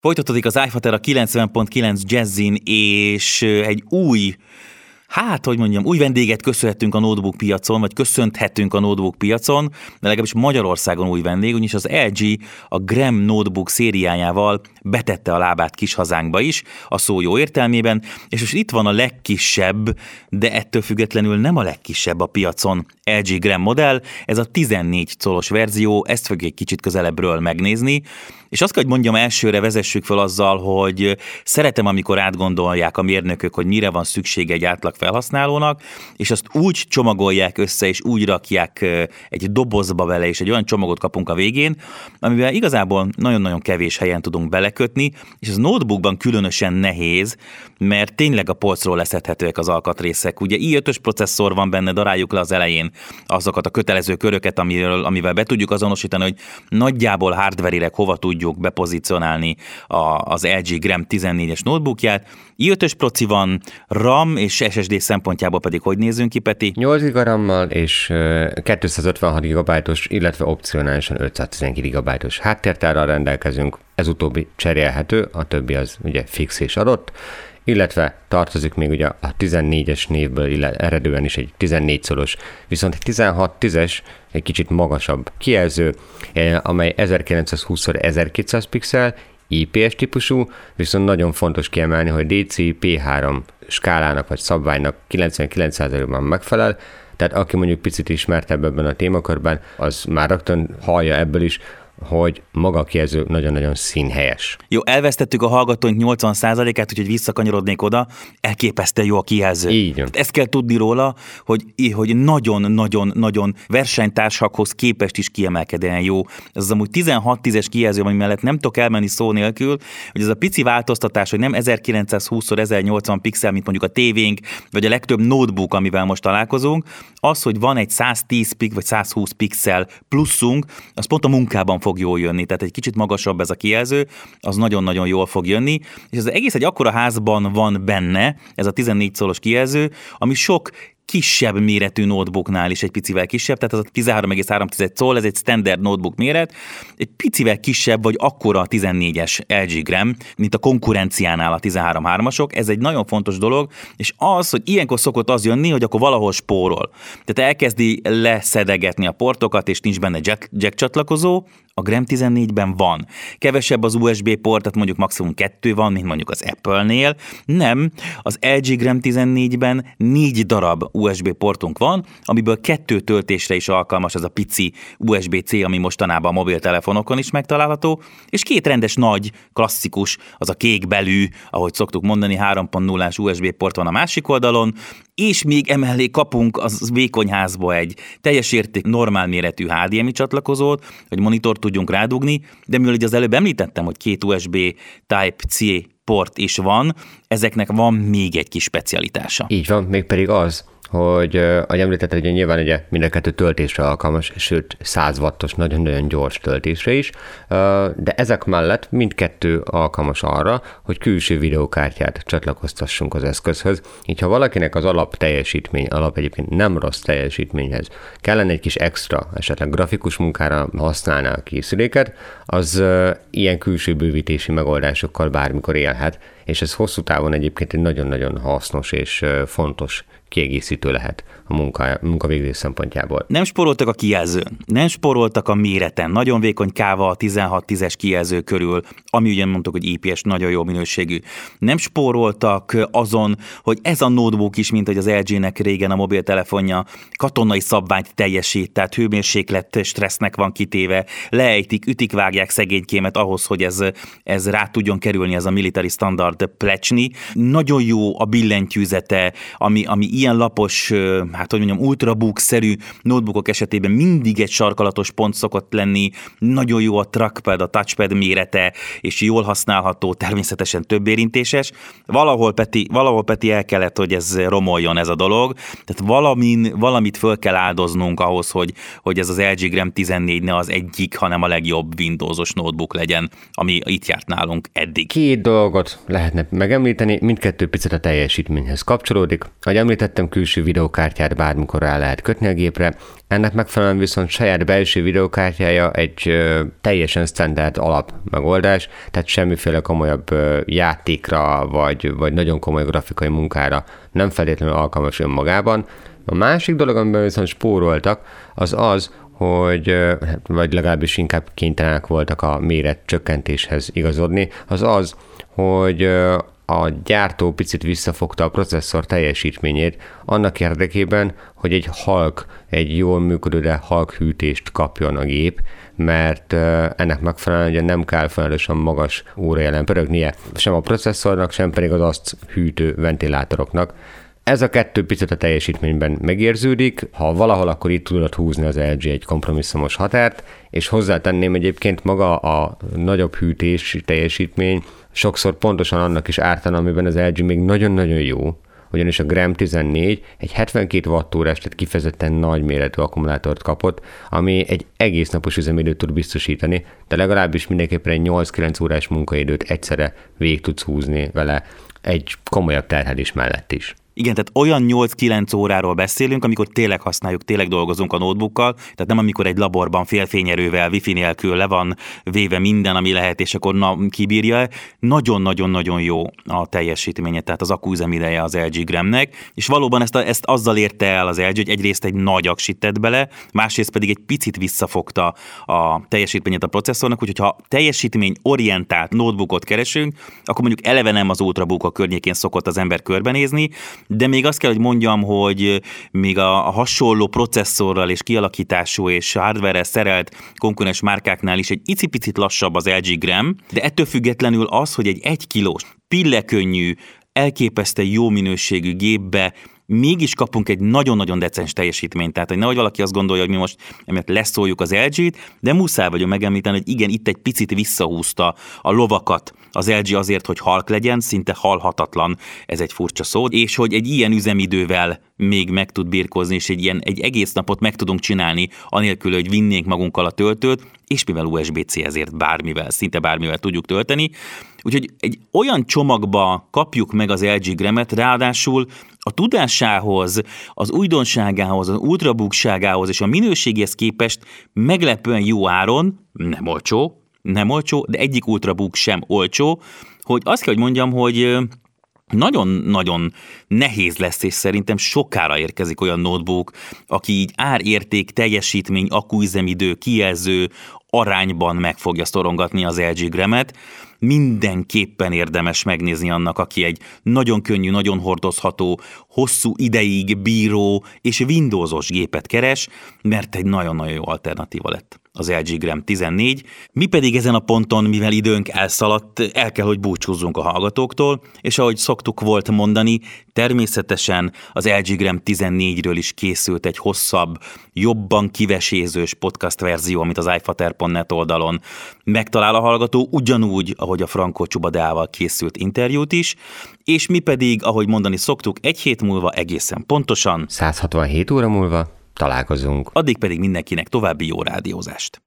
Folytatódik az iFater a 90.9 Jazzin, és egy új hát, hogy mondjam, új vendéget köszönhetünk a notebook piacon, vagy köszönthetünk a notebook piacon, de legalábbis Magyarországon új vendég, ugyanis az LG a Gram notebook szériájával betette a lábát kis hazánkba is, a szó jó értelmében, és most itt van a legkisebb, de ettől függetlenül nem a legkisebb a piacon LG Gram modell, ez a 14 colos verzió, ezt fogjuk egy kicsit közelebbről megnézni, és azt kell, hogy mondjam, elsőre vezessük fel azzal, hogy szeretem, amikor átgondolják a mérnökök, hogy mire van szüksége egy átlag felhasználónak, és azt úgy csomagolják össze, és úgy rakják egy dobozba vele, és egy olyan csomagot kapunk a végén, amivel igazából nagyon-nagyon kevés helyen tudunk belekötni, és az notebookban különösen nehéz, mert tényleg a polcról leszedhetőek az alkatrészek. Ugye i5-ös processzor van benne, daráljuk le az elején azokat a kötelező köröket, amiről, amivel be tudjuk azonosítani, hogy nagyjából hardverileg hova tudjuk bepozícionálni a, az LG Gram 14-es notebookját. i5-ös proci van, RAM és SSD szempontjából pedig hogy nézünk ki, Peti? 8 GB RAM-mal és 256 GB-os, illetve opcionálisan 512 GB-os háttértárral rendelkezünk. Ez utóbbi cserélhető, a többi az ugye fix és adott illetve tartozik még ugye a 14-es névből illetve eredően is egy 14 szolos, viszont egy 16-10-es egy kicsit magasabb kijelző, eh, amely 1920x1200 pixel, IPS típusú, viszont nagyon fontos kiemelni, hogy DC-P3 skálának vagy szabványnak 99%-ban megfelel, tehát aki mondjuk picit ismertebb ebben a témakörben, az már rögtön hallja ebből is, hogy maga a kijelző nagyon-nagyon színhelyes. Jó, elvesztettük a hallgatóink 80%-át, úgyhogy visszakanyarodnék oda, elképesztő jó a kijelző. Így van. Ezt kell tudni róla, hogy, hogy nagyon-nagyon-nagyon versenytársakhoz képest is kiemelkedően jó. Ez az amúgy 16-10-es kijelző, ami mellett nem tudok elmenni szó nélkül, hogy ez a pici változtatás, hogy nem 1920x1080 pixel, mint mondjuk a tévénk, vagy a legtöbb notebook, amivel most találkozunk, az, hogy van egy 110 pix vagy 120 pixel pluszunk, az pont a munkában fog jól jönni, tehát egy kicsit magasabb ez a kijelző, az nagyon-nagyon jól fog jönni, és ez egész egy akkora házban van benne, ez a 14 szolos kijelző, ami sok kisebb méretű notebooknál is egy picivel kisebb, tehát az a 13,3 coll, ez egy standard notebook méret, egy picivel kisebb vagy akkora a 14-es LG Gram, mint a konkurenciánál a 13.3-asok, ez egy nagyon fontos dolog, és az, hogy ilyenkor szokott az jönni, hogy akkor valahol spórol. Tehát elkezdi leszedegetni a portokat, és nincs benne jack, jack csatlakozó, a Gram 14-ben van. Kevesebb az USB port, tehát mondjuk maximum kettő van, mint mondjuk az Apple-nél. Nem, az LG Gram 14-ben négy darab USB portunk van, amiből kettő töltésre is alkalmas az a pici USB-C, ami mostanában a mobiltelefonokon is megtalálható, és két rendes nagy, klasszikus, az a kék belű, ahogy szoktuk mondani, 3.0-ás USB port van a másik oldalon, és még emellé kapunk az vékonyházba egy teljes érték normál méretű HDMI csatlakozót, hogy monitort tudjunk rádugni, de mivel az előbb említettem, hogy két USB Type-C port is van, ezeknek van még egy kis specialitása. Így van, mégpedig az, hogy ahogy említetted, hogy nyilván ugye mind a kettő töltésre alkalmas, sőt 100 wattos, nagyon-nagyon gyors töltésre is, de ezek mellett mindkettő alkalmas arra, hogy külső videókártyát csatlakoztassunk az eszközhöz. Így ha valakinek az alap teljesítmény, alap egyébként nem rossz teljesítményhez kellene egy kis extra, esetleg grafikus munkára használná a készüléket, az ilyen külső bővítési megoldásokkal bármikor élhet, és ez hosszú távon egyébként egy nagyon-nagyon hasznos és fontos kiegészítő lehet a munka, munkavégzés szempontjából. Nem sporoltak a kijelzőn, nem sporoltak a méreten, nagyon vékony káva a 16-10-es kijelző körül, ami ugye mondtuk, hogy IPS nagyon jó minőségű. Nem spóroltak azon, hogy ez a notebook is, mint hogy az LG-nek régen a mobiltelefonja katonai szabványt teljesít, tehát hőmérséklet stressznek van kitéve, leejtik, ütik, vágják szegénykémet ahhoz, hogy ez, ez rá tudjon kerülni ez a military standard plecsni. Nagyon jó a billentyűzete, ami, ami ilyen lapos hát hogy mondjam, ultrabook-szerű notebookok esetében mindig egy sarkalatos pont szokott lenni, nagyon jó a trackpad, a touchpad mérete, és jól használható, természetesen több érintéses. Valahol Peti, valahol Peti el kellett, hogy ez romoljon ez a dolog, tehát valamin, valamit föl kell áldoznunk ahhoz, hogy, hogy ez az LG Gram 14 ne az egyik, hanem a legjobb Windowsos notebook legyen, ami itt járt nálunk eddig. Két dolgot lehetne megemlíteni, mindkettő picit a teljesítményhez kapcsolódik. Ahogy említettem, külső videokártyát bármikor rá lehet kötni a gépre, ennek megfelelően viszont saját belső videokártyája egy ö, teljesen standard alap megoldás, tehát semmiféle komolyabb ö, játékra vagy, vagy nagyon komoly grafikai munkára nem feltétlenül alkalmas önmagában. A másik dolog, amiben viszont spóroltak, az az, hogy, hát, vagy legalábbis inkább kénytelenek voltak a méret csökkentéshez igazodni, az az, hogy a gyártó picit visszafogta a processzor teljesítményét annak érdekében, hogy egy halk, egy jól működő, de halk hűtést kapjon a gép, mert ennek megfelelően ugye nem kell felelősen magas órajelen pörögnie sem a processzornak, sem pedig az azt hűtő ventilátoroknak. Ez a kettő picit a teljesítményben megérződik, ha valahol, akkor itt tudod húzni az LG egy kompromisszumos határt, és hozzátenném egyébként maga a nagyobb hűtés teljesítmény, sokszor pontosan annak is ártana, amiben az LG még nagyon-nagyon jó, ugyanis a Gram 14 egy 72 wattórás, tehát kifejezetten nagy méretű akkumulátort kapott, ami egy egész napos üzemidőt tud biztosítani, de legalábbis mindenképpen egy 8-9 órás munkaidőt egyszerre végig tudsz húzni vele egy komolyabb terhelés mellett is. Igen, tehát olyan 8-9 óráról beszélünk, amikor tényleg használjuk, tényleg dolgozunk a notebookkal, tehát nem amikor egy laborban félfényerővel, wifi nélkül le van véve minden, ami lehet, és akkor na, kibírja. Nagyon-nagyon-nagyon jó a teljesítménye, tehát az akkuüzemideje az LG Gramnek, és valóban ezt, a, ezt azzal érte el az LG, hogy egyrészt egy nagy aksit tett bele, másrészt pedig egy picit visszafogta a teljesítményét a processzornak, úgyhogy ha teljesítmény orientált notebookot keresünk, akkor mondjuk eleve nem az ultrabook környékén szokott az ember körbenézni, de még azt kell, hogy mondjam, hogy még a, hasonló processzorral és kialakítású és hardware szerelt konkurens márkáknál is egy icipicit lassabb az LG Gram, de ettől függetlenül az, hogy egy egy kilós, pillekönnyű, elképesztő jó minőségű gépbe mégis kapunk egy nagyon-nagyon decens teljesítményt. Tehát, hogy nehogy valaki azt gondolja, hogy mi most emiatt leszóljuk az LG-t, de muszáj vagyok megemlíteni, hogy igen, itt egy picit visszahúzta a lovakat az LG azért, hogy halk legyen, szinte halhatatlan, ez egy furcsa szó, és hogy egy ilyen üzemidővel még meg tud birkozni, és egy ilyen egy egész napot meg tudunk csinálni, anélkül, hogy vinnénk magunkkal a töltőt, és mivel USB-C ezért bármivel, szinte bármivel tudjuk tölteni. Úgyhogy egy olyan csomagba kapjuk meg az LG Gramet, ráadásul a tudásához, az újdonságához, az ultrabukságához és a minőségéhez képest meglepően jó áron, nem olcsó, nem olcsó, de egyik ultrabook sem olcsó, hogy azt kell, hogy mondjam, hogy nagyon-nagyon nehéz lesz, és szerintem sokára érkezik olyan notebook, aki így árérték, teljesítmény, akkuüzemidő, kijelző arányban meg fogja szorongatni az LG Gramet. Mindenképpen érdemes megnézni annak, aki egy nagyon könnyű, nagyon hordozható, hosszú ideig bíró és Windowsos gépet keres, mert egy nagyon-nagyon jó alternatíva lett az LG Gram 14. Mi pedig ezen a ponton, mivel időnk elszaladt, el kell, hogy búcsúzzunk a hallgatóktól, és ahogy szoktuk volt mondani, természetesen az LG Gram 14-ről is készült egy hosszabb, jobban kivesézős podcast verzió, amit az iFater.net oldalon megtalál a hallgató, ugyanúgy, ahogy a Franco Csubadeával készült interjút is, és mi pedig, ahogy mondani szoktuk, egy hét múlva egészen pontosan 167 óra múlva találkozunk. Addig pedig mindenkinek további jó rádiózást.